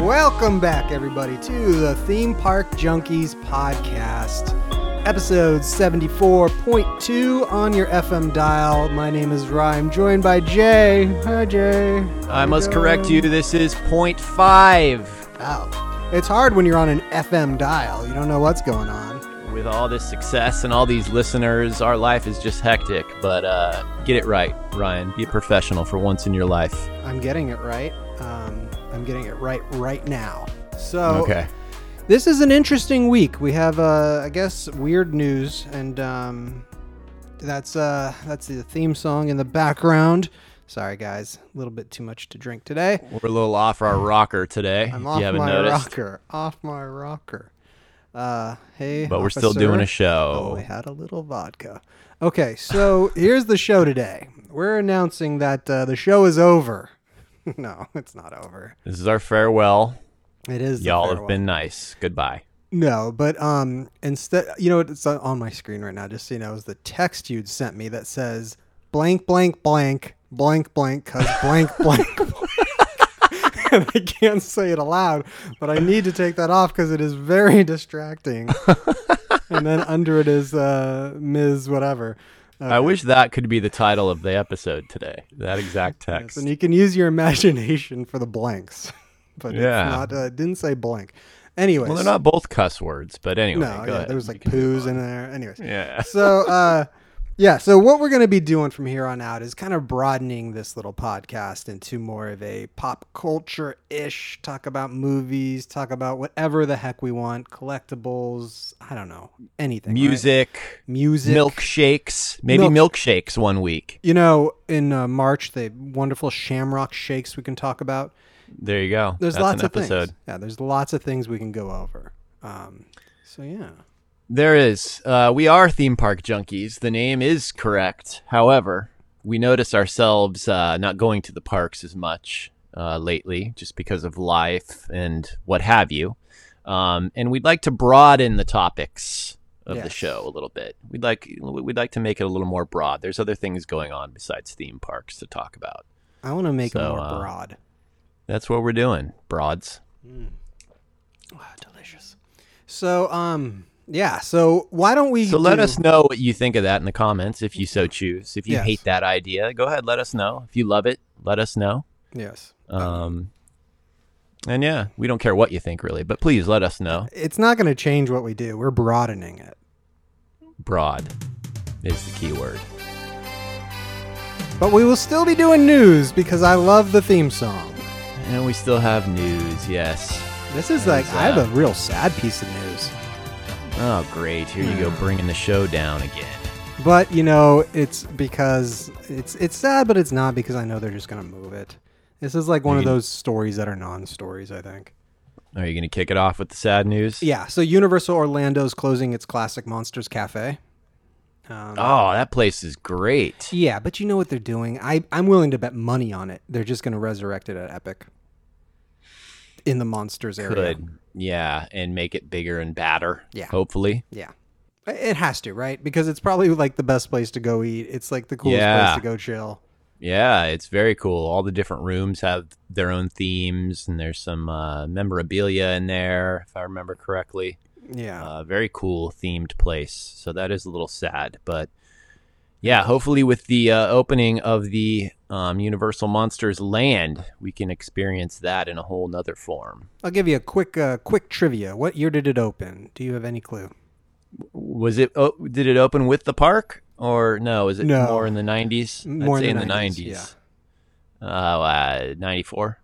Welcome back, everybody, to the Theme Park Junkies podcast, episode 74.2 on your FM dial. My name is Ryan, joined by Jay. Hi, Jay. I must correct you. This is 0.5. Wow. It's hard when you're on an FM dial. You don't know what's going on. With all this success and all these listeners, our life is just hectic. But uh, get it right, Ryan. Be a professional for once in your life. I'm getting it right. I'm getting it right right now. So, Okay. this is an interesting week. We have, uh, I guess, weird news, and um, that's uh, that's the theme song in the background. Sorry, guys, a little bit too much to drink today. We're a little off our rocker today. I'm off my noticed. rocker. Off my rocker. Uh, hey, But we're still doing a show. Oh, I had a little vodka. Okay, so here's the show today. We're announcing that uh, the show is over. no, it's not over. This is our farewell. It is. Y'all have been nice. Goodbye. No, but um, instead, you know, it's on- on my screen right now. Just so you know, is the text you'd sent me that says blank, blank, blank, blank, blank, cause blank, blank. blank." and I can't say it aloud, but I need to take that off because it is very distracting. and then under it is uh, Ms. Whatever. I wish that could be the title of the episode today. That exact Yes, text. and you can use your imagination for the blanks, but Yeah. it's not. Uh, it didn't say blank. Anyways, well, they're not both cuss words, but anyway, No, yeah, there was like poos in there. Anyways, Yeah. so uh yeah so what we're going to be doing from here on out is kind of broadening this little podcast into more of a pop culture ish talk about movies talk about whatever the heck we want collectibles i don't know anything right? Music, music milkshakes, maybe Milk- milkshakes one week. you know in uh, march the wonderful shamrock shakes we can talk about There you go. there's That's lots an of episode. things yeah there's lots of things we can go over um so yeah There is. Uh, we are theme park junkies. The name is correct. However, we notice ourselves uh, not going to the parks as much uh, lately, just because of life and what have you. Um, and we'd like to broaden the topics of the show a little bit. We'd like we'd like to make it a little more broad. There's other things going on besides theme parks to talk about. i want to make it So, more uh, broad That's what we're doing, broads. Ah, delicious. So, um, yeah. So why don't we? So let do- us know what you think of that in the comments if you so choose. If you Yes. hate that idea, go ahead, let us know. If you love it, let us know. Yes. Um, and yeah, we don't care what you think really, but please let us know. It's not going to change what we do. We're broadening it. Broad is the key word. But we will still be doing news because I love the theme song. And we still have news, yes. This is like Yes, I have uh, a real sad piece of news. Oh, great. Here you go, bringing the show down again. But you know, it's because it's it's sad, but it's not because I know they're just going to move it. This is like one of those stories that are non-stories. I think. Are you going to kick it off with the sad news? Yeah. So Universal Orlando's closing its Classic Monsters Cafe. Um, Oh, that place is great. Yeah, but you know what they're doing. I I'm willing to bet money on it. They're just going to resurrect it at Epic in the monsters area. Good. Yeah, and make it bigger and badder. Yeah. Hopefully. Yeah. It has to, right? Because it's probably like the best place to go eat. It's like the coolest Yeah. place to go chill. Yeah, it's very cool. All the different rooms have their own themes, and there's some uh, memorabilia in there, if I remember correctly. Yeah. Uh, very cool themed place. So that is a little sad, but yeah, hopefully with the uh, opening of the um, Universal Monsters Land, we can experience that in a whole nother form. I'll give you a quick uh, quick trivia. What year did it open? Do you have any clue? Was it? Oh, did it open with the park, or no? Is it No. more in the '90s? More I'd in say the in the 90s, '90s. Uh, uh, '94.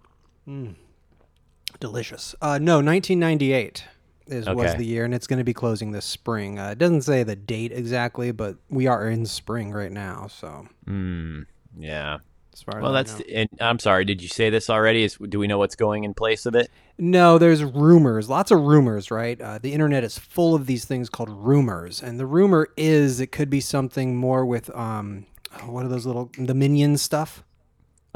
Delicious. Uh, no, 1998 is was the year, and it's going to be closing this spring. Uh, it doesn't say the date exactly, but we are in spring right now. So Hmm. Yeah. as far Well, as I that's. know. And I'm sorry. Did you say this already? Is do we know what's going in place of it? No, there's rumors, lots of rumors, right? Uh, the internet is full of these things called rumors, and the rumor is it could be something more with um, oh, what are those little the minion stuff?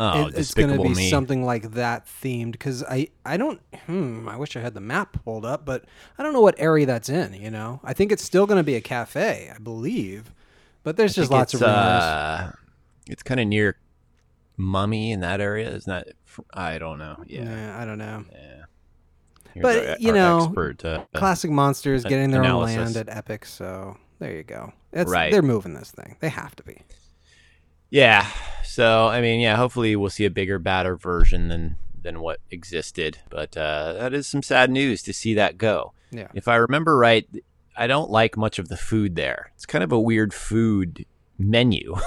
Oh, It- it's going to be me. something like that themed because I I don't hmm I wish I had the map pulled up, but I don't know what area that's in. You know, I think it's still going to be a cafe, I believe, but there's just think lots of rumors. Uh, it's kind of near Mummy in that area. Isn't that? I don't know. Yeah. Yeah, I don't know. Yeah. Here's But, you know, expert, uh, uh, Classic Monsters an- getting their own land at Epic, so there you go. It's, Right. They're moving this thing. They have to be. Yeah. So I mean, yeah. Hopefully, we'll see a bigger, badder version than than what existed. But uh, that is some sad news to see that go. Yeah. If I remember right, I don't like much of the food there. It's kind of a weird food menu.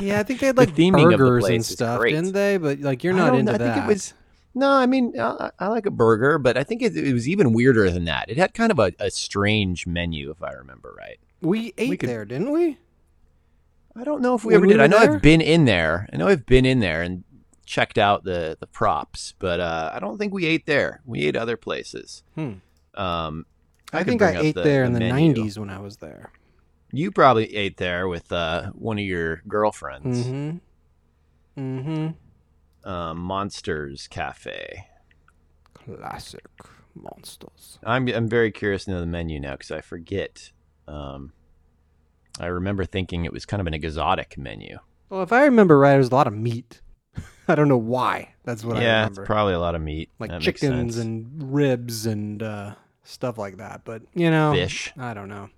Yeah, I think they had The like the burgers and stuff, didn't they? But like you're not into know. that. I think it was. No, I mean, I, I like a burger, but I think it, it was even weirder than that. It had kind of a, a strange menu, if I remember right. we ate could- there, didn't we? I don't know if we When ever we did. I know there? I've been in there. I know I've been in there and checked out the the props, but uh, I don't think we ate there. We ate other places. Hmm. Um, I, could think I ate there in the menu. '90s when I was there. You probably ate there with uh, one of your girlfriends. Mm-hmm. Mm-hmm. Um, Monsters Cafe. Classic monsters. I'm I'm very curious to know the menu now because I forget. Um, I remember thinking it was kind of an exotic menu. Well, if I remember right, it was a lot of meat. I don't know why. That's what I yeah, it's probably a lot of meat. like That chickens and ribs and uh, stuff like that. But you know, fish. I don't know.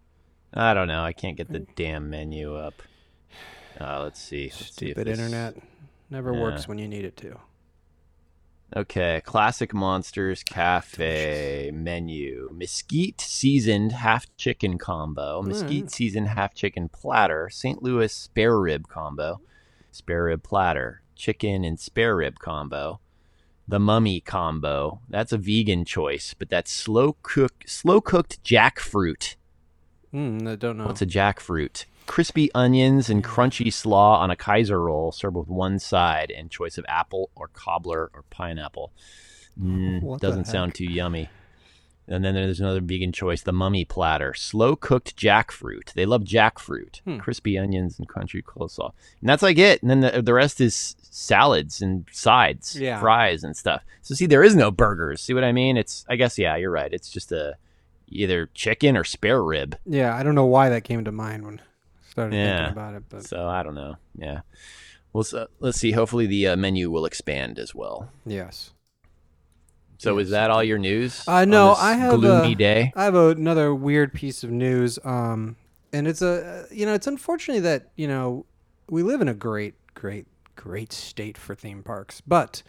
I don't know. I can't get the damn menu up. Uh, let's see. Let's see Stupid this- internet never Yeah. works when you need it to. Okay, Classic Monsters Cafe menu: mesquite seasoned half chicken combo, mesquite Alright. seasoned half chicken platter, St. Louis spare rib combo, spare rib platter, chicken and spare rib combo, the mummy combo. That's a vegan choice, but that's slow cook slow cooked jackfruit. Mm, I don't know. What's a jackfruit? Crispy onions and crunchy slaw on a Kaiser roll, served with one side and choice of apple or cobbler or pineapple. Mm, doesn't sound too yummy. And then there's another vegan choice, the mummy platter, slow cooked jackfruit. They love jackfruit, Hmm. crispy onions and crunchy coleslaw, and that's like it. And then the, the rest is salads and sides, Yeah. fries and stuff. So see, there is no burgers. See what I mean? It's I guess yeah, you're right. It's just a either chicken or spare rib. yeah, I don't know why that came to mind when started Yeah. thinking about it. But So I don't know. Yeah. Well, so, let's see. Hopefully, the uh, menu will expand as well. yes, So, Yes. is that all your news? Uh, no, I have, a gloomy uh, day. I have another weird piece of news. Um, and it's a you know it's unfortunately that you know we live in a great, great, great state for theme parks, but.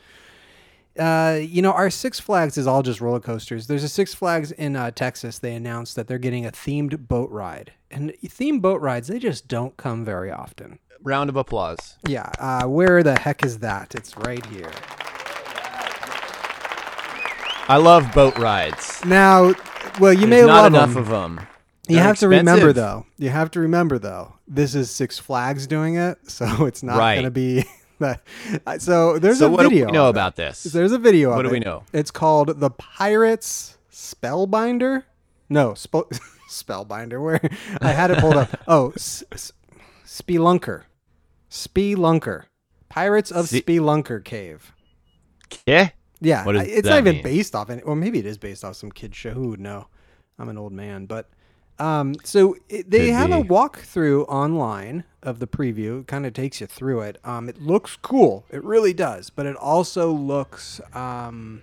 Uh, you know, our Six Flags is all just roller coasters. There's a Six Flags in uh, Texas. They announced that they're getting a themed boat ride, and themed boat rides they just don't come very often. Round of applause. Yeah, uh, where the heck is that? It's right here. I love boat rides. Now, well, you may There's not love enough them. of them. You They're have to remember though. You have to remember though. This is Six Flags doing it, so it's not Right. going to be So there's So, a what do video. we know about this? There's a video. What do we know? It's called the Pirates Spellbinder. No, sp- Spellbinder. Where I had it pulled up. Oh, s- s- Spelunker. Spelunker. Pirates of See- Spelunker Cave. Yeah. Yeah, What does it's not even mean? based off any, or maybe it is based off some kid show. Who would know? I'm an old man, but um, so it, they Could have a be. walkthrough online of the preview. It kind of takes you through it. Um, it looks cool. It really does, but it also looks. Um,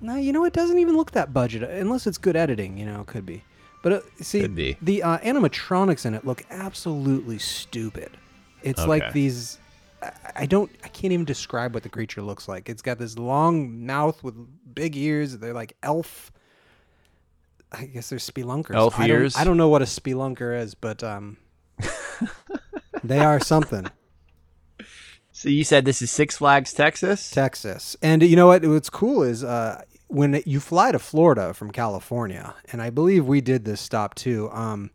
no, you know, it doesn't even look that budget unless it's good editing. You know, it could be. But uh, see, Could be. the uh, animatronics in it look absolutely stupid. It's like Okay. these. I- I don't. I can't even describe what the creature looks like. It's got this long mouth with big ears. They're like elf. I guess they're spelunkers. Elf I don't- I don't know what a spelunker is, but um, they are something. So you said this is Six Flags, Texas? Texas. And you know what? What's cool is uh, when you fly to Florida from California, and I believe we did this stop too. Um,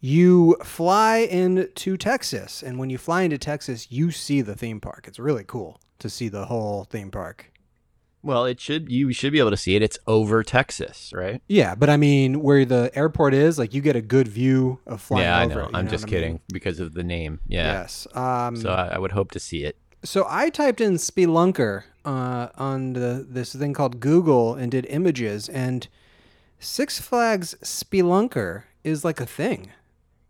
you fly into Texas, and when you fly into Texas, you see the theme park. It's really cool to see the whole theme park. Well, it should. You should be able to see it. It's over Texas, right? Yeah, but I mean, where the airport is, like you get a good view of flying yeah, I over. Know. It, I'm know just what I mean? kidding because of the name. Yeah. Yes. Um, So I, I would hope to see it. So I typed in spelunker uh, on the this thing called Google and did images, and Six Flags spelunker is like a thing.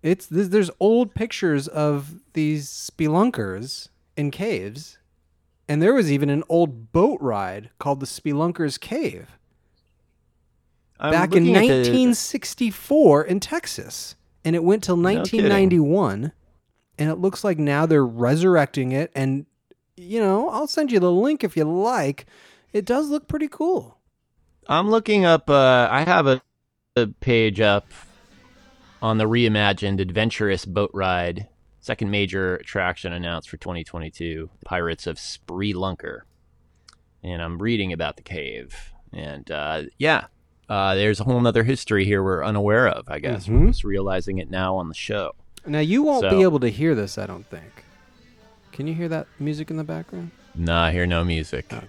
It's there's old pictures of these spelunkers in caves, and there was even an old boat ride called the Spelunker's Cave. I'm back in looking at the- 1964 in Texas, and it went till 1991. and it looks like now they're resurrecting it. And you know, I'll send you the link if you like. It does look pretty cool. I'm looking up. Uh, I have a, a page up on the reimagined adventurous boat ride, second major attraction announced for 2022, Pirates of Speelunker. And I'm reading about the cave. And uh, yeah, uh, there's a whole nother history here we're unaware of, I guess. Mhm. We're just realizing it now on the show. Now you won't So- be able to hear this, I don't think. Can you hear that music in the background? Nah, I hear no music. Okay.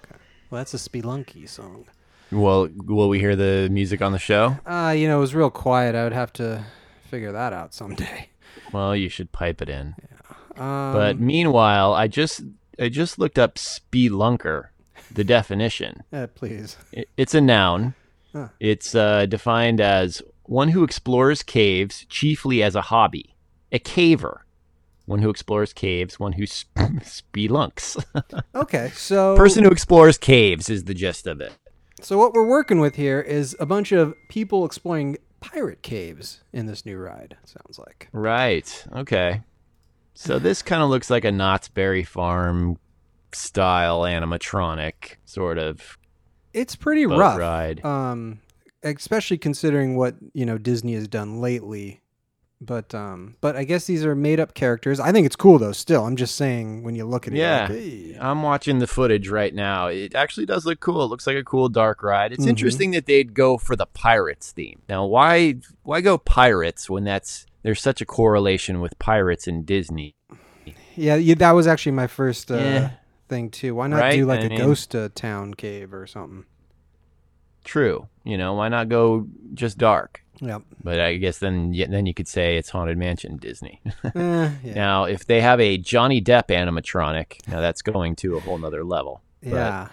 Well, that's a Spelunky song. Well, will we hear the music on the show? Uh, you know, it was real quiet. I would have to figure that out someday. Well, you should pipe it in. Um, But meanwhile, I just I just looked up spelunker, the definition. eh, please. It, it's a noun. Huh. It's uh, defined as one who explores caves chiefly as a hobby, a caver. One who explores caves, one who sp- spelunks. Okay, so Person who explores caves is the gist of it. So what we're working with here is a bunch of people exploring pirate caves in this new ride. Sounds like. Right. Okay. So this kind of looks like a Knott's Berry Farm style animatronic sort of It's pretty rough. ride. Um, especially considering what you know Disney has done lately. But um, but I guess these are made up characters. I think it's cool though. Still, I'm just saying when you look at it, Yeah. like, "Hey." I'm watching the footage right now. It actually does look cool. It looks like a cool dark ride. It's Mhm. interesting that they'd go for the pirates theme. Now, why why go pirates when that's there's such a correlation with pirates and Disney? yeah, you, that was actually my first uh, Yeah. thing too. Why not Right? do like I a mean- ghost uh, town cave or something? True. You know, why not go just dark? Yep. But I guess then yeah, then you could say it's Haunted Mansion Disney. Eh, yeah. Now, if they have a Johnny Depp animatronic, now that's going to a whole nother level. But- Yeah.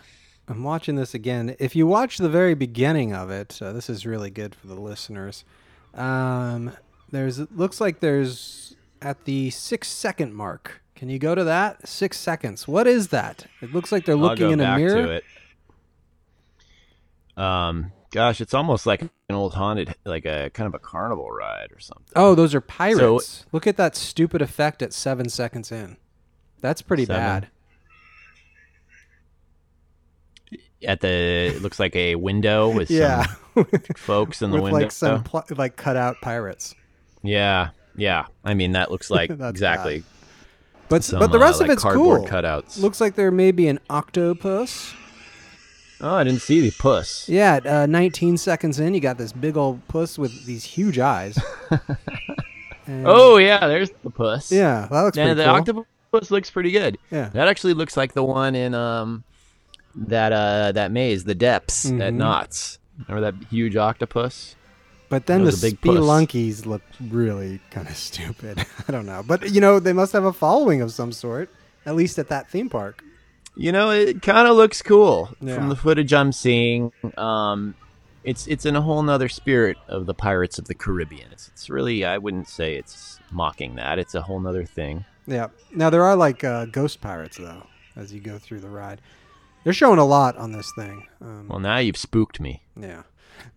I'm watching this again. If you watch the very beginning of it, uh, this is really good for the listeners. Um, there's it looks like there's at the six second mark. Can you go to that? Six seconds. What is that? It looks like they're looking in a mirror. To it. Um, gosh, it's almost like an old haunted, like a kind of a carnival ride or something. Oh, those are pirates. Look at that stupid effect at seven seconds in. That's pretty Seven. bad. At the, it looks like a window with Yeah, some folks in the with window. like some pl- like cut out pirates. yeah, yeah. I mean, that looks like exactly. But Some, but the uh, rest like of it's cardboard cool. cutouts. Looks like there may be an octopus. Oh, I didn't see the puss. Yeah, at, uh, 19 seconds in, you got this big old puss with these huge eyes. And- Oh yeah, there's the puss. yeah, that looks Yeah, pretty the cool. octopus looks pretty good. yeah, That actually looks like the one in um that uh that maze, the depths at Mhm. Knott's. Remember that huge octopus? but then that the was a big puss. spelunkies look really kind of stupid. I don't know, but you know they must have a following of some sort, at least at that theme park. You know, it kind of looks cool Yeah. from the footage I'm seeing. Um, it's it's in a whole nother spirit of the Pirates of the Caribbean. It's, it's really I wouldn't say it's mocking that. It's a whole nother thing. Yeah. Now there are like uh, ghost pirates though, as you go through the ride. They're showing a lot on this thing. Um, Well, now you've spooked me. yeah.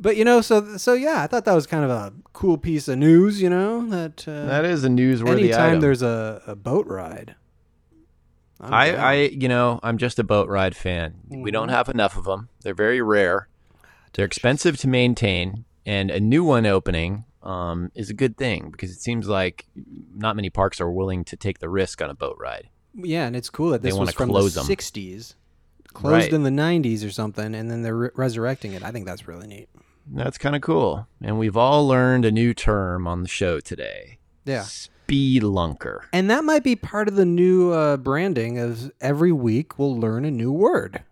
But you know, so so yeah, I thought that was kind of a cool piece of news. You know that uh, That is a newsworthy anytime item. there's a, a boat ride. I'm I, down. I, you know, I'm just a boat ride fan. We don't Mhm. have enough of them. They're very rare. They're expensive to maintain, and a new one opening um, is a good thing because it seems like not many parks are willing to take the risk on a boat ride. yeah, and it's cool that They this wanna was from close the 'em. '60s, closed Right. in the '90s or something, and then they're re- resurrecting it. I think that's really neat. That's kind of cool. And we've all learned a new term on the show today. Yeah. Spelunker. And that might be part of the new uh, branding. Of every week we'll learn a new word.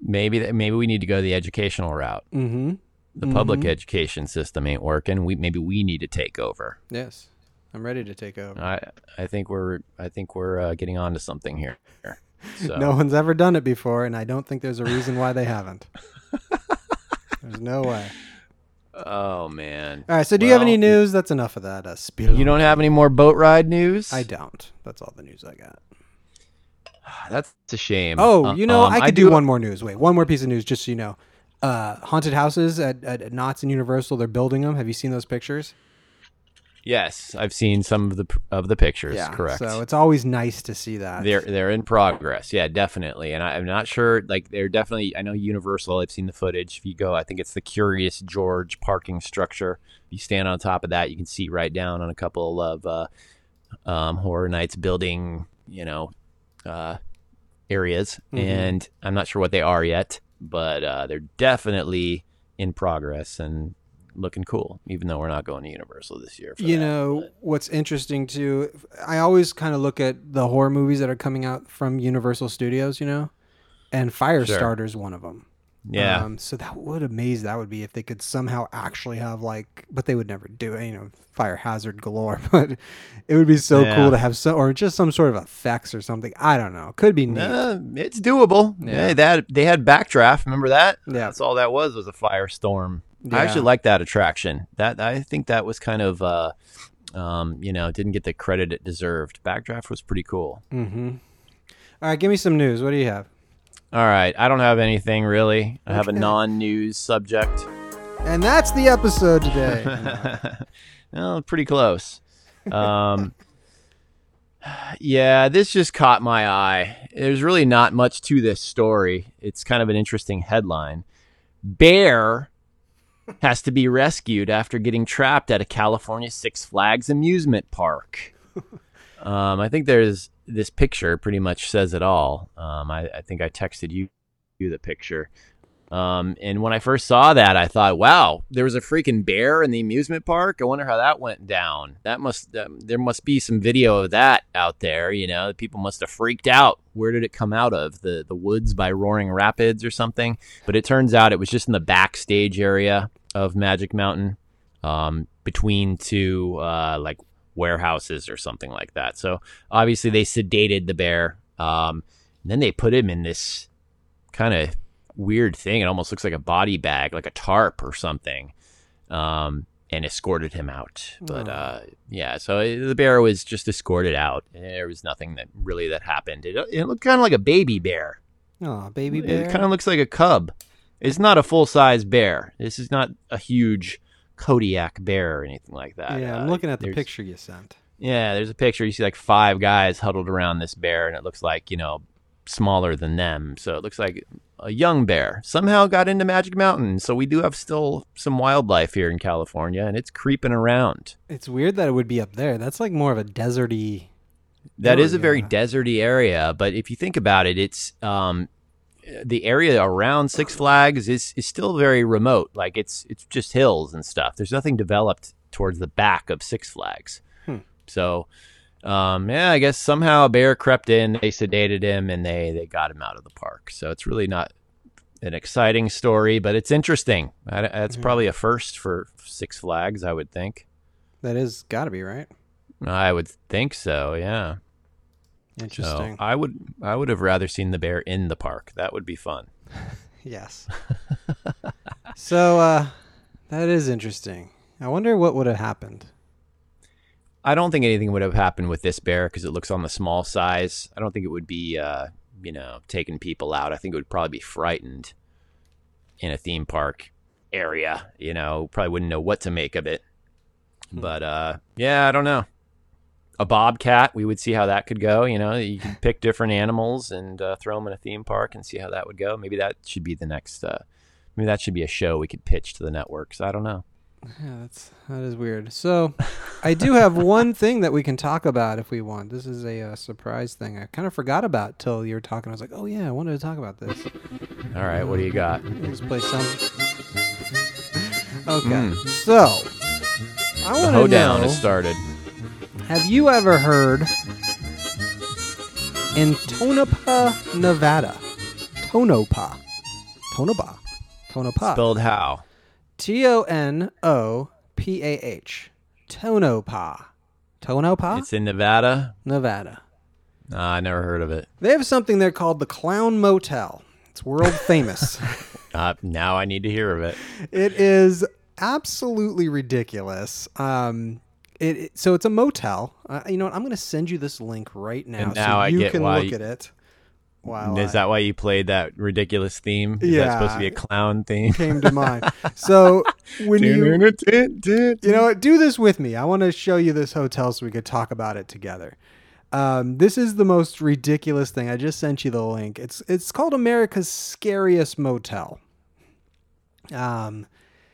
Maybe that, maybe we need to go the educational route. Mm-hmm. The public Mhm. education system ain't working. We maybe we need to take over. Yes, I'm ready to take over. I I think we're I think we're uh, getting onto something here. So. No one's ever done it before, and I don't think there's a reason why they haven't. there's no way. Oh man. All right. So, do you have any news? That's enough of that. Uh, spiel. You don't have any more boat ride news? I don't. That's all the news I got. That's a shame. Oh, Uh, you know, um, I could do do one more news. Wait, one more piece of news, just so you know. uh, haunted houses at, at Knott's and Universal. They're building them. Have you seen those pictures? Yes, I've seen some of the of the pictures. correct. So it's always nice to see that. They're they're in progress. Yeah, definitely. And I, I'm not sure. Like they're definitely. I know Universal. I've seen the footage. If you go, I think it's the Curious George parking structure. If you stand on top of that, you can see right down on a couple of uh, um, Horror Nights building. You know, uh, areas. Mhm. And I'm not sure what they are yet, but uh, they're definitely in progress and looking cool. Even though we're not going to Universal this year. You that. know what's interesting too i always kind of look at the horror movies that are coming out from universal studios you know and firestarter's one of them Yeah. um, so that would amaze that would be if they could somehow actually have like but they would never do it you know fire hazard galore but it would be so Yeah. cool to have some or just some sort of effects or something i don't know could be neat Uh, it's doable. Yeah. Yeah, that they had Backdraft. Remember that? Yeah. that's all that was was a firestorm. Yeah. I actually like that attraction. That I think that was kind of, uh, um, you know, didn't get the credit it deserved. Backdraft was pretty cool. mm-hmm all right give me some news what do you have All right, I don't have anything really. I have a non-news subject. and that's the episode today well, pretty close. Um, yeah, this just caught my eye. There's really not much to this story. It's kind of an interesting headline. Bear has to be rescued after getting trapped at a California Six Flags amusement park. Um, I think there's this picture pretty much says it all. Um, I, I think I texted you, you the picture. Um, and when I first saw that, I thought, wow, there was a freaking bear in the amusement park. I wonder how that went down. That must, um, there must be some video of that out there. You know, people must have freaked out. Where did it come out of? The the woods by Roaring Rapids or something? But it turns out it was just in the backstage area of Magic Mountain, um, between two uh, like warehouses or something like that. So obviously they sedated the bear. Um, and then they put him in this kind of weird thing. It almost looks like a body bag, like a tarp or something, um, and escorted him out. But Oh. uh, yeah, so the bear was just escorted out. There was nothing that really that happened. It, it looked kind of like a baby bear. oh baby bear It kind of looks like a cub. It's not a full size bear. This is not a huge Kodiak bear or anything like that. yeah Uh, i'm looking at the picture you sent yeah, there's a picture. You see like five guys huddled around this bear, and it looks like, you know, smaller than them. So it looks like a young bear somehow got into Magic Mountain. So we do have still some wildlife here in California, and it's creeping around. It's weird that it would be up there. That's like more of a deserty. That is a very Area. deserty area, but if you think about it, it's um, the area around Six Flags is, is still very remote. Like it's it's just hills and stuff. There's nothing developed towards the back of Six Flags. Hmm. So, um, yeah, I guess somehow a bear crept in, they sedated him, and they they got him out of the park. So it's really not an exciting story, but it's interesting. That's Mhm. probably a first for Six Flags, I would think. That is got to be right. I would think so. Yeah. Interesting. So I would I would have rather seen the bear in the park. That would be fun. yes. so uh, that is interesting. I wonder what would have happened. I don't think anything would have happened with this bear because it looks on the small size. I don't think it would be uh, you know taking people out. I think it would probably be frightened in a theme park area. You know, probably wouldn't know what to make of it. Hmm. But uh, yeah, I don't know. A bobcat, we would see how that could go. You know, you could pick different animals and uh, throw them in a theme park and see how that would go. Maybe that should be the next. Uh, maybe that should be a show we could pitch to the networks. I don't know. Yeah, that's that is weird. So, I do have one thing that we can talk about if we want. This is a uh, surprise thing. I kind of forgot about till you were talking. I was like, oh yeah, I wanted to talk about this. All right, what do you got? Let's play some. Okay, Mm. so I want to know: has started. Have you ever heard in Tonopah, Nevada? Tonopah, Tonopah, Tonopah. Spelled how? T O N O P A H. Tonopah. Tonopah? It's in Nevada. Nevada. Nah, I never heard of it. They have something there called the Clown Motel. It's world famous. Uh, now I need to hear of it. it is absolutely ridiculous. Um, it, it- so it's a motel. Uh, you know what? I'm going to send you this link right now, And so I you get can why look you- at it. While Is I- that why you played that ridiculous theme? Is that supposed to be a clown theme? came to mind. So when you you know what, do this with me. I want to show you this hotel so we could talk about it together. Um, this is the most ridiculous thing. I just sent you the link. It's it's called America's Scariest Motel. Um,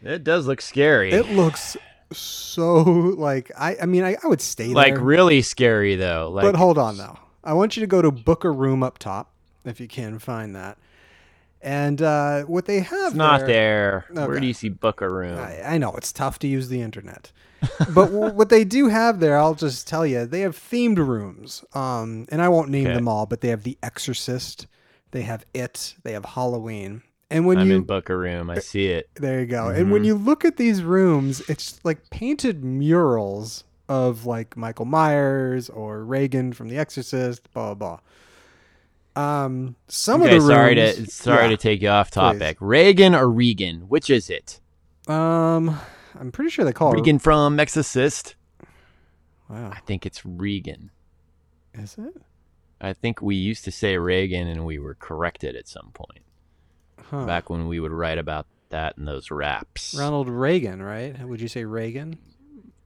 It does look scary. it looks so like I. I mean, I, I would stay there. like really scary though. Like but hold on though. I want you to go to book a room up top if you can find that. And uh, what they have it's not there. Where Okay. do you see book a room? I, I know it's tough to use the internet, but w- what they do have there, I'll just tell you, they have themed rooms. Um, and I won't name Okay. them all, but they have The Exorcist, they have It, they have Halloween. And when I'm you in book a room. I see it. there you go. And when you look at these rooms, it's like painted murals of like Michael Myers or Reagan from The Exorcist, blah blah. blah. Um, some okay, of the sorry rooms, to sorry Yeah. to take you off topic. Reagan or Regan? Which is it? Um, I'm pretty sure they call Regan from Exorcist. Wow, I think it's Regan. is it? I think we used to say Reagan and we were corrected at some point. Huh. Back when we would write about that in those raps. Ronald Reagan, right? Would you say Reagan?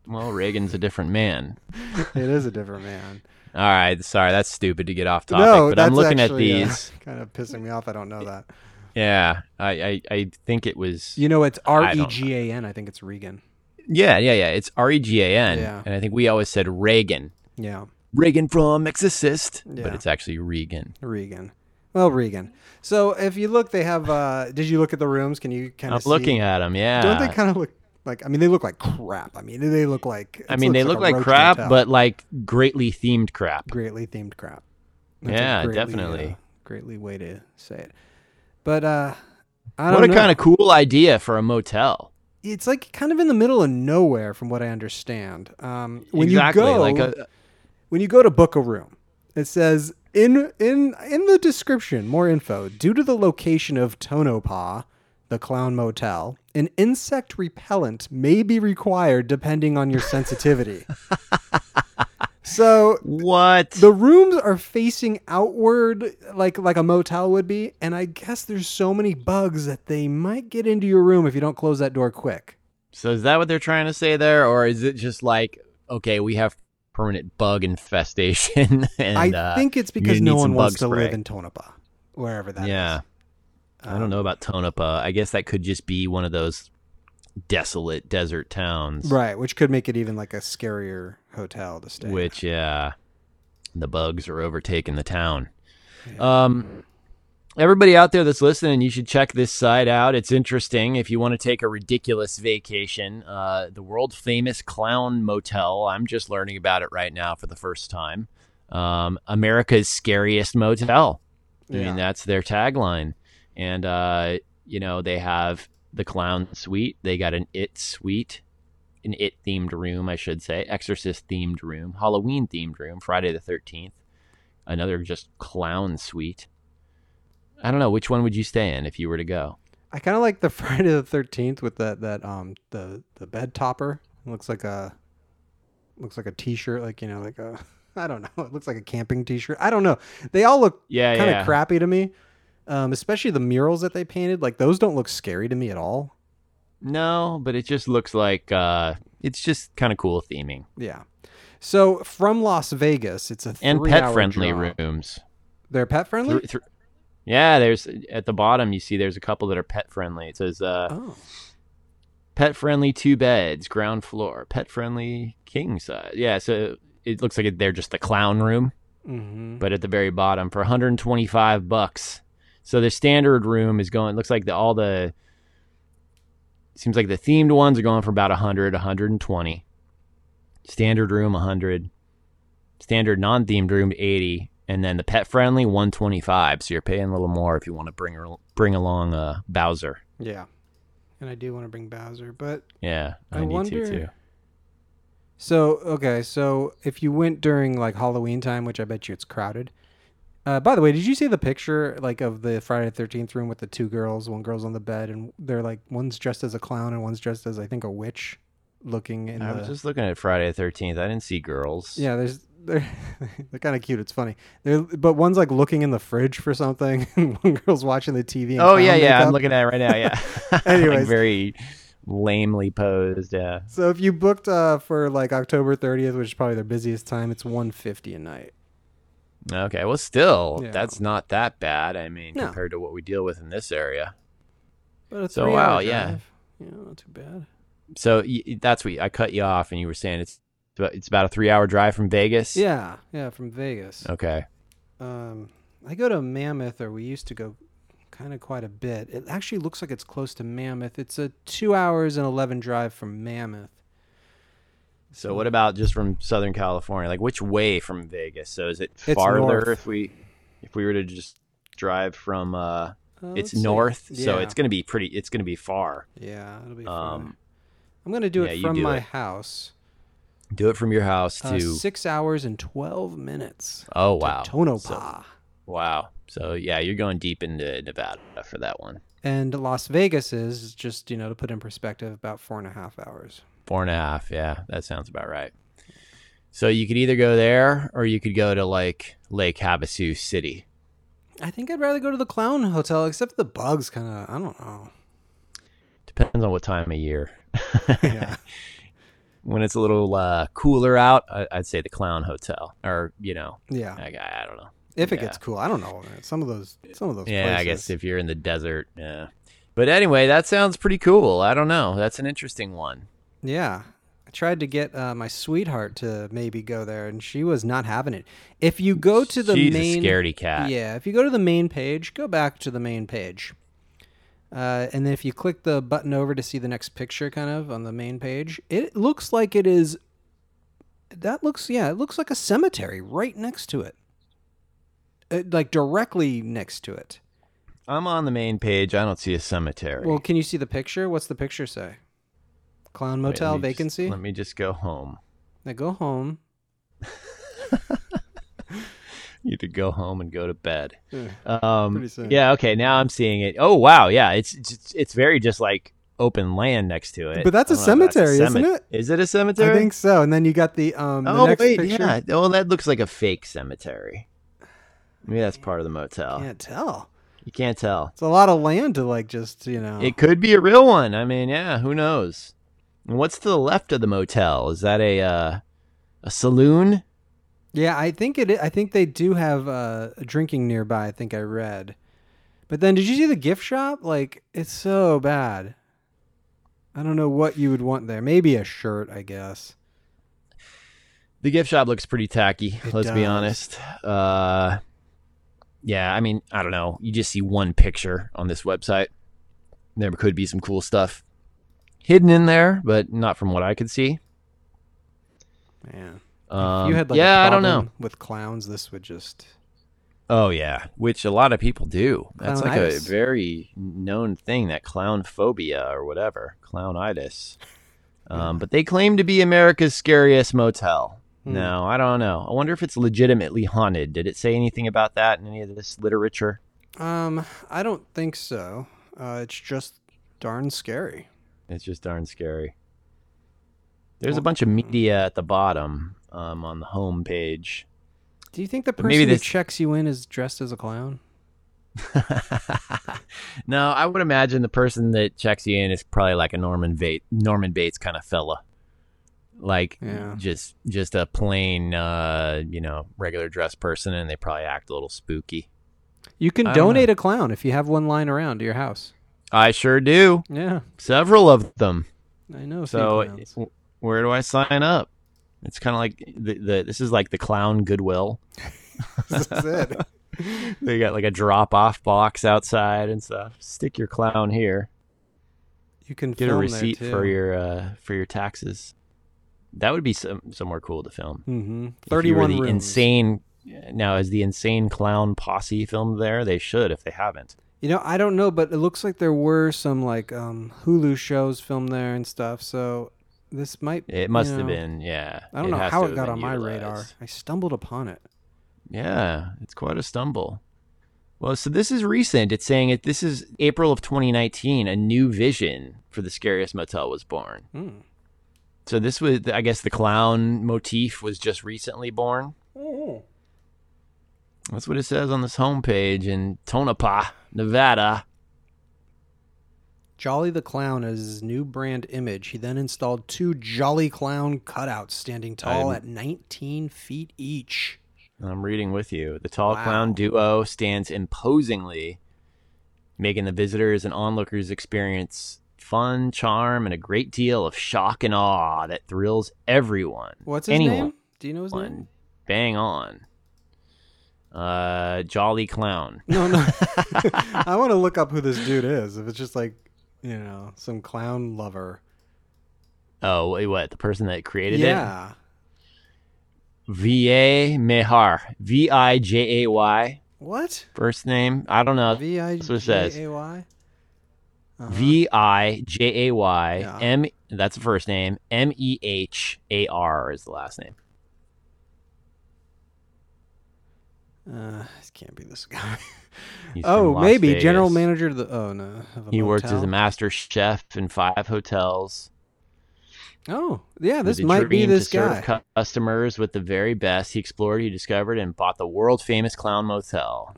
Well, Reagan's a different man. it is a different man. All right, sorry, that's stupid to get off topic. no, but that's I'm looking actually, at uh, these. kind of pissing me off. I don't know that. Yeah, I, I, I think it was. You know, it's R I E don't G A N. I think it's Regan. Yeah, yeah, yeah. It's R E G A N, Yeah. and I think we always said Reagan. Yeah, Reagan from Exorcist, Yeah. but it's actually Regan. Regan. Well, Regan. So if you look, they have. uh Did you look at the rooms? Can you kind of? I'm of looking at them. Yeah. Don't they kind of look like? I mean, they look like crap. I mean, they look like. I mean, they looks look like crap, motel. but like greatly themed crap. greatly themed crap. That's Yeah, greatly, definitely. uh, greatly way to say it. But uh I don't What a kind of cool idea for a motel. it's like kind of in the middle of nowhere from what I understand. Um, when exactly. you go, like a, when you go to book a room, it says in in in the description more info. Due to the location of Tonopah, the clown motel, an insect repellent may be required depending on your sensitivity. so what? the rooms are facing outward like like a motel would be, and I guess there's so many bugs that they might get into your room if you don't close that door quick. so is that what they're trying to say there, or is it just like, okay, we have permanent bug infestation? and I uh, think it's because no one wants to spray. live in Tonopah, wherever that is. Yeah. I don't know about Tonopah. I guess that could just be one of those desolate desert towns. Right, which could make it even like a scarier hotel to stay. Which, yeah, the bugs are overtaking the town. Um, everybody out there that's listening, you should check this site out. It's interesting if you want to take a ridiculous vacation. Uh, the world famous Clown Motel. I'm just learning about it right now for the first time. Um, America's scariest motel. I Yeah. mean, that's their tagline. And, uh, you know, they have the clown suite. They got an it suite, an it themed room, I should say, exorcist themed room, Halloween themed room, Friday the 13th, another just clown suite. I don't know. Which one would you stay in if you were to go? I kind of like the Friday the Thirteenth with that that um the the bed topper. It looks like a looks like a T-shirt, like you know, like a I don't know. It looks like a camping T-shirt. I don't know. They all look Yeah, kind of yeah. crappy to me. Um, especially the murals that they painted. Like those don't look scary to me at all. No, but it just looks like uh, it's just kind of cool theming Yeah. So from Las Vegas, it's a and pet friendly rooms. They're pet friendly. Thr- thr- yeah, there's at the bottom you see there's a couple that are pet friendly. It says uh, oh, pet friendly two beds, ground floor, pet friendly king size. Yeah, so it looks like they're just the clown room, mm-hmm. but at the very bottom for 125 bucks. So the standard room is going. Looks like the all the seems like the themed ones are going for about 100, 120. Standard room 100. Standard non-themed room 80, and then the pet friendly 125. So you're paying a little more if you want to bring bring along uh, Bowser. yeah. And I do want to bring Bowser, but Yeah, I, I need wonder- to too. So okay, so if you went during like Halloween time, which I bet you it's crowded. Uh, by the way, did you see the picture like of the Friday the Thirteenth room with the two girls? One girl's on the bed, and they're like one's dressed as a clown and one's dressed as I think a witch, looking in I the. was just looking at Friday the 13th. I didn't see girls. Yeah, there's they're they're kind of cute. It's funny. They're but one's like looking in the fridge for something, and one girl's watching the TV. Oh yeah, yeah. I'm looking at it right now. Yeah. Like, Anyways. very lamely posed. Yeah. So if you booked uh, for like October 30th, which is probably their busiest time, it's 150 a night. Okay. Well, still, Yeah. that's not that bad. I mean, No. compared to what we deal with in this area. But a So, wow, yeah. drive. yeah, not too bad. So that's what I cut you off, and you were saying it's about, it's about a three-hour drive from Vegas. Yeah, yeah, from Vegas. Okay. Um, I go to Mammoth, or we used to go kind of quite a bit. It actually looks like it's close to Mammoth. It's a two hours and 11 drive from Mammoth. So what about just from Southern California? Like which way from Vegas? So is it It's farther north. if we if we were to just drive from uh Uh, it's let's see. north, so Yeah. it's going to be pretty it's going to be far. Yeah, it'll be far. Um I'm going to do yeah, it you from do my it. house. do it from your house Uh, to six hours and 12 minutes. Oh to wow. Tonopah. So- wow. So yeah, you're going deep into Nevada for that one. And Las Vegas is just, you know, to put in perspective, about four and a half hours. Four and a half. Yeah, that sounds about right. So you could either go there or you could go to like Lake Havasu City. I think I'd rather go to the Clown Hotel, except the bugs kind of, I don't know. Depends on what time of year. Yeah. when it's a little uh, cooler out, I, I'd say the Clown Hotel, or you know, Yeah. I, I don't know. If it yeah. gets cool. I don't know. Some of those, some of those Yeah, places. I guess if you're in the desert, yeah. But anyway, that sounds pretty cool. I don't know. That's an interesting one. Yeah. I tried to get uh, my sweetheart to maybe go there, and she was not having it. If you go to the She's main, a scaredy cat. yeah, if you go to the main page, go back to the main page, uh, and then if you click the button over to see the next picture, kind of on the main page, it looks like it is. That looks, yeah, it looks like a cemetery right next to it, uh, like directly next to it. I'm on the main page. I don't see a cemetery. Well, can you see the picture? What's the picture say? Clown Wait, Motel let me just- vacancy. let me just go home. Now go home. You could go home and go to bed. Yeah. Um, yeah. Okay. Now I'm seeing it. Oh wow. Yeah. It's it's, it's very just like open land next to it. But that's a don't know if cemetery, isn't it? Is it a cemetery? I think so. And then you got the um the oh next wait, picture. yeah. Oh, that looks like a fake cemetery. Maybe that's part of the motel. Can't tell. You can't tell. It's a lot of land to like just, you know. It could be a real one. I mean, yeah, who knows? And what's to the left of the motel? Is that a uh, a saloon? yeah, I think it I think they do have uh drinking nearby, I think I read. But then did you see the gift shop? Like it's so bad. I don't know what you would want there. Maybe a shirt, I guess. The gift shop looks pretty tacky. It let's be honest. Uh, yeah, I mean, I don't know. You just see one picture on this website. There could be some cool stuff hidden in there, but not from what I could see. Man. Um, you had like yeah, a I don't know. with clowns, this would just Oh yeah, which a lot of people do. That's like a very known thing, that clown phobia or whatever, clownitis. Um, but they claim to be America's scariest motel. Hmm. No, I don't know. I wonder if it's legitimately haunted. Did it say anything about that in any of this literature? Um, I don't think so. Uh, it's just darn scary. It's just darn scary. There's a bunch of media at the bottom um, on the home page. Do you think the person maybe this- checks you in is dressed as a clown? no, I would imagine the person that checks you in is probably like a Norman Bates, Norman Bates kind of fella, like Yeah. just just a plain, uh, you know, regular dress person, and they probably act a little spooky. You can donate a clown if you have one lying around to your house. I sure do, Yeah, several of them. I know. So, where do I sign up? It's kind of like the, the this is like the clown Goodwill. this is it. they got like a drop off box outside and stuff. Stick your clown here. You can Get a receipt there for your uh, for your taxes. That would be some somewhere cool to film. Mm-hmm. Were Thirty-one the rooms. insane. Now, is the insane clown posse filmed there? They should if they haven't. You know, I don't know, but it looks like there were some like um, Hulu shows filmed there and stuff. So this might. It must you have been, yeah. I don't know how it got on my radar. I stumbled upon it. Yeah, it's quite a stumble. Well, so this is recent. It's saying it. This is April of 2019. A new vision for the scariest motel was born. Hmm. So this was, I guess, the clown motif was just recently born. That's what it says on this homepage in Tonopah, Nevada. Jolly the Clown as his new brand image. He then installed two Jolly Clown cutouts standing tall I'm- at 19 feet each. I'm reading with you. The tall Wow. clown duo stands imposingly, making the visitors and onlookers experience fun, charm, and a great deal of shock and awe that thrills everyone. What's his Anyone. name? Do you know his name? Bang on. Uh, Jolly Clown. No, no. I want to look up who this dude is. If it's just like, you know, some clown lover. Oh, wait, what? The person that created it? yeah. V.A. Mehar. V I J A Y. What? First name? I don't know. V I that's what it says. J A Y? Uh-huh. V I J A Y Yeah. M. That's the first name. M E H A R is the last name. Uh, this can't be this guy. He's oh, maybe general manager of the. Oh no. of a He worked as a master chef in five hotels. Oh, yeah. This might be this to serve guy. customers with the very best. He explored, he discovered, and bought the world famous Clown Motel.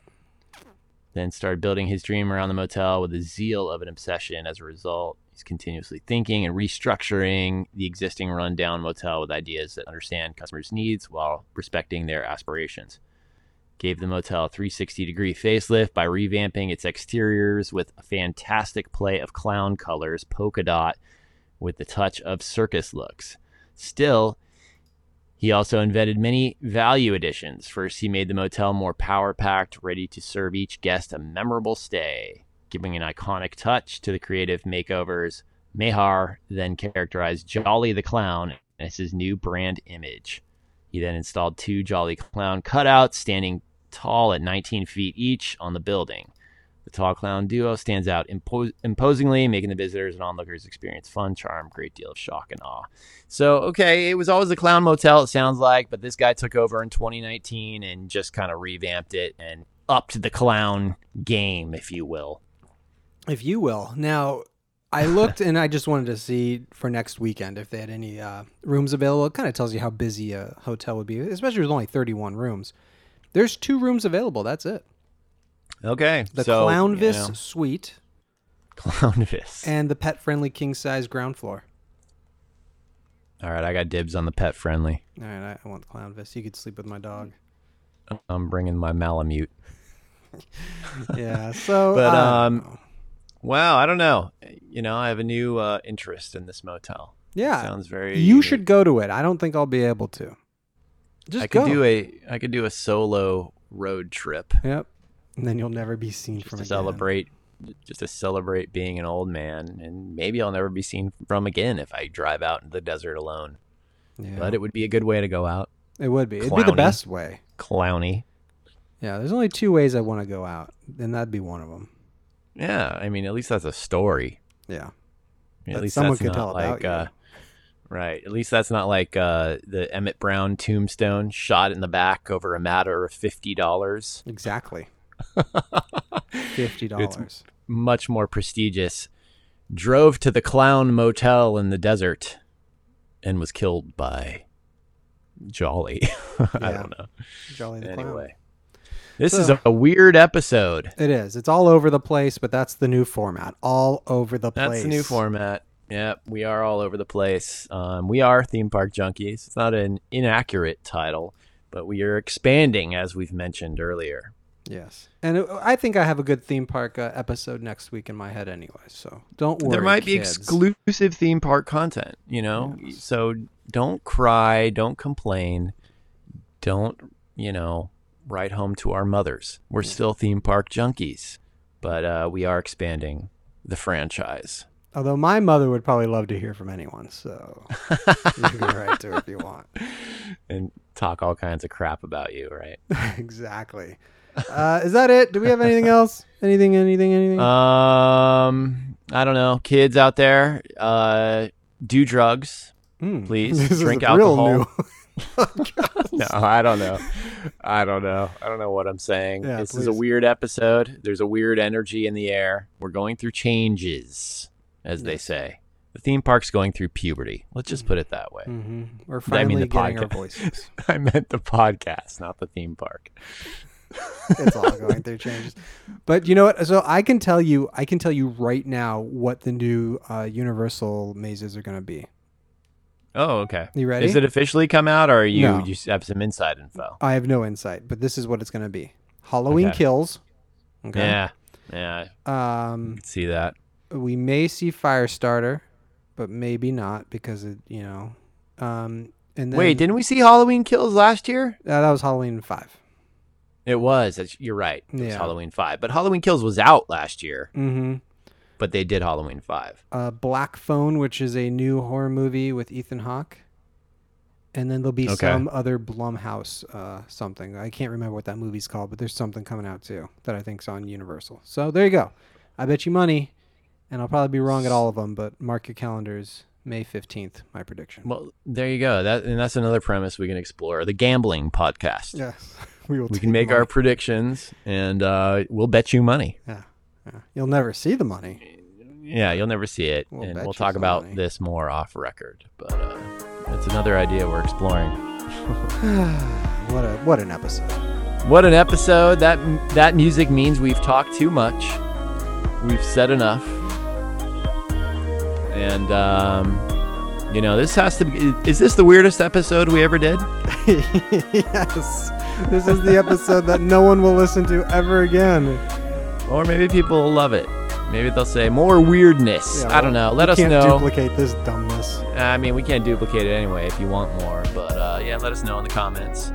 Then started building his dream around the motel with the zeal of an obsession. As a result, he's continuously thinking and restructuring the existing rundown motel with ideas that understand customers' needs while respecting their aspirations. Gave the motel a 360 degree facelift by revamping its exteriors with a fantastic play of clown colors, polka dot, with the touch of circus looks. Still, he also invented many value additions. First, he made the motel more power packed, ready to serve each guest a memorable stay, giving an iconic touch to the creative makeovers. Mehar then characterized Jolly the Clown as his new brand image. He then installed two Jolly Clown cutouts standing tall at 19 feet each on the building. The tall clown duo stands out impo- imposingly, making the visitors and onlookers experience fun, charm, great deal of shock and awe. So, okay, it was always the clown motel, it sounds like, but this guy took over in 2019 and just kind of revamped it and upped the clown game, if you will. if you will. Now, I looked and I just wanted to see for next weekend if they had any uh, rooms available. It kind of tells you how busy a hotel would be, especially with only 31 rooms. There's two rooms available. That's it. Okay, The so, Clownvis you know, Suite Clownvis. and the pet friendly king size ground floor. All right, I got dibs on the pet friendly. All right, I, want Clownvis. You could sleep with my dog. I'm bringing my Malamute. Yeah. So, But, I um. Wow, I don't know. You know, I have a new uh, interest in this motel. yeah, Sounds very. you should go to it. I don't think I'll be able to. Just I could go. do a I could do a solo road trip Yep. And then you'll never be seen just from to again. celebrate just to celebrate being an old man and maybe I'll never be seen from again if I drive out in the desert alone. Yeah. But it would be a good way to go out. It would be. It'd be the best way. Clowny. Yeah, there's only two ways I want to go out, and that'd be one of them. Yeah, I mean at least that's a story. Yeah. At least someone that's could not tell about like you. Uh, Right. At least that's not like uh, the Emmett Brown tombstone shot in the back over a matter of fifty dollars. Exactly. Fifty dollars. much more prestigious, drove to the Clown Motel in the desert and was killed by Jolly. I don't know. Jolly the Clown. Anyway, this So- is a, a weird episode. It is. It's all over the place, but that's the new format. All over the place. That's the new format. Yep, we are all over the place. Um, we are theme park junkies. It's not an inaccurate title, but we are expanding as we've mentioned earlier. Yes. And it, I think I have a good theme park uh, episode next week in my head anyway. So don't worry. there might be kids. exclusive theme park content, you know? Yes. So don't cry, don't complain, don't, you know, write home to our mothers. We're still theme park junkies, but uh, we are expanding the franchise. Although my mother would probably love to hear from anyone, so you can write to her if you want. And talk all kinds of crap about you, right? exactly. Uh, is that it? Do we have anything else? Anything? Anything? Anything? Um, I don't know. Kids out there, uh, do drugs. Hmm. please, drink alcohol. new- No, I don't know. I don't know. I don't know what I'm saying. Yeah, this is a weird episode. There's a weird energy in the air. We're going through changes, as they say. The theme park's going through puberty. Let's just put it that way. hmm We're I finally mean the getting our podcast. voices. I meant the podcast, not the theme park. it's all going through changes. But you know what? So I can tell you, I can tell you right now what the new uh, Universal mazes are going to be. Oh, okay. You ready? Is it officially come out, or you No. just have some inside info? I have no insight, but this is what it's going to be. Halloween Okay. kills. Okay. Yeah, yeah, I Um, see that. We may see Firestarter, but maybe not because it, you know. Um, and then, Wait, didn't we see Halloween Kills last year? uh, that was Halloween five. It was. You're right. It was Yeah. Halloween Five, but Halloween Kills was out last year. Mm-hmm. But they did Halloween Five. uh, Black Phone, which is a new horror movie with Ethan Hawke. And then there'll be Okay. some other Blumhouse uh, something. I can't remember what that movie's called, but there's something coming out too that I think's on Universal. So there you go. I bet you money, and I'll probably be wrong at all of them, but mark your calendars. May 15th, my prediction. Well, there you go. That and that's another premise we can explore. The gambling podcast. Yes. We will We can make our predictions, and uh, we'll bet you money. Yeah. yeah. You'll never see the money. Yeah, you'll never see it, We'll and we'll talk about money. this more off record. But uh, it's another idea we're exploring. what a what an episode. What an episode! That that music means we've talked too much. We've said enough, and um, you know this has to be. Is this the weirdest episode we ever did? yes. This is the episode that no one will listen to ever again. Or maybe people will love it. Maybe they'll say more weirdness. Yeah, I don't know. Let us can't know. duplicate this dumbness. I mean, we can't duplicate it anyway if you want more. But uh, yeah, let us know in the comments.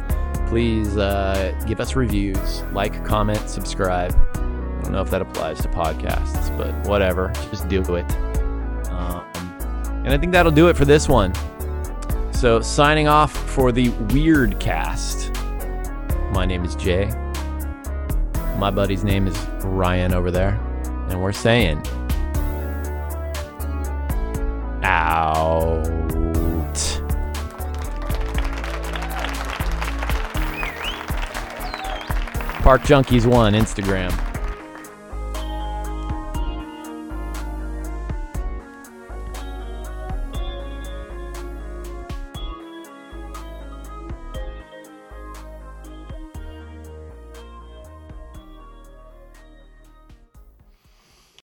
Please uh, give us reviews, like, comment, subscribe. I don't know if that applies to podcasts, but whatever. Just do it. Um, and I think that'll do it for this one. So, signing off for the Weird Cast. My name is Jay. My buddy's name is Ryan over there. And we're saying out. Park Junkies One Instagram.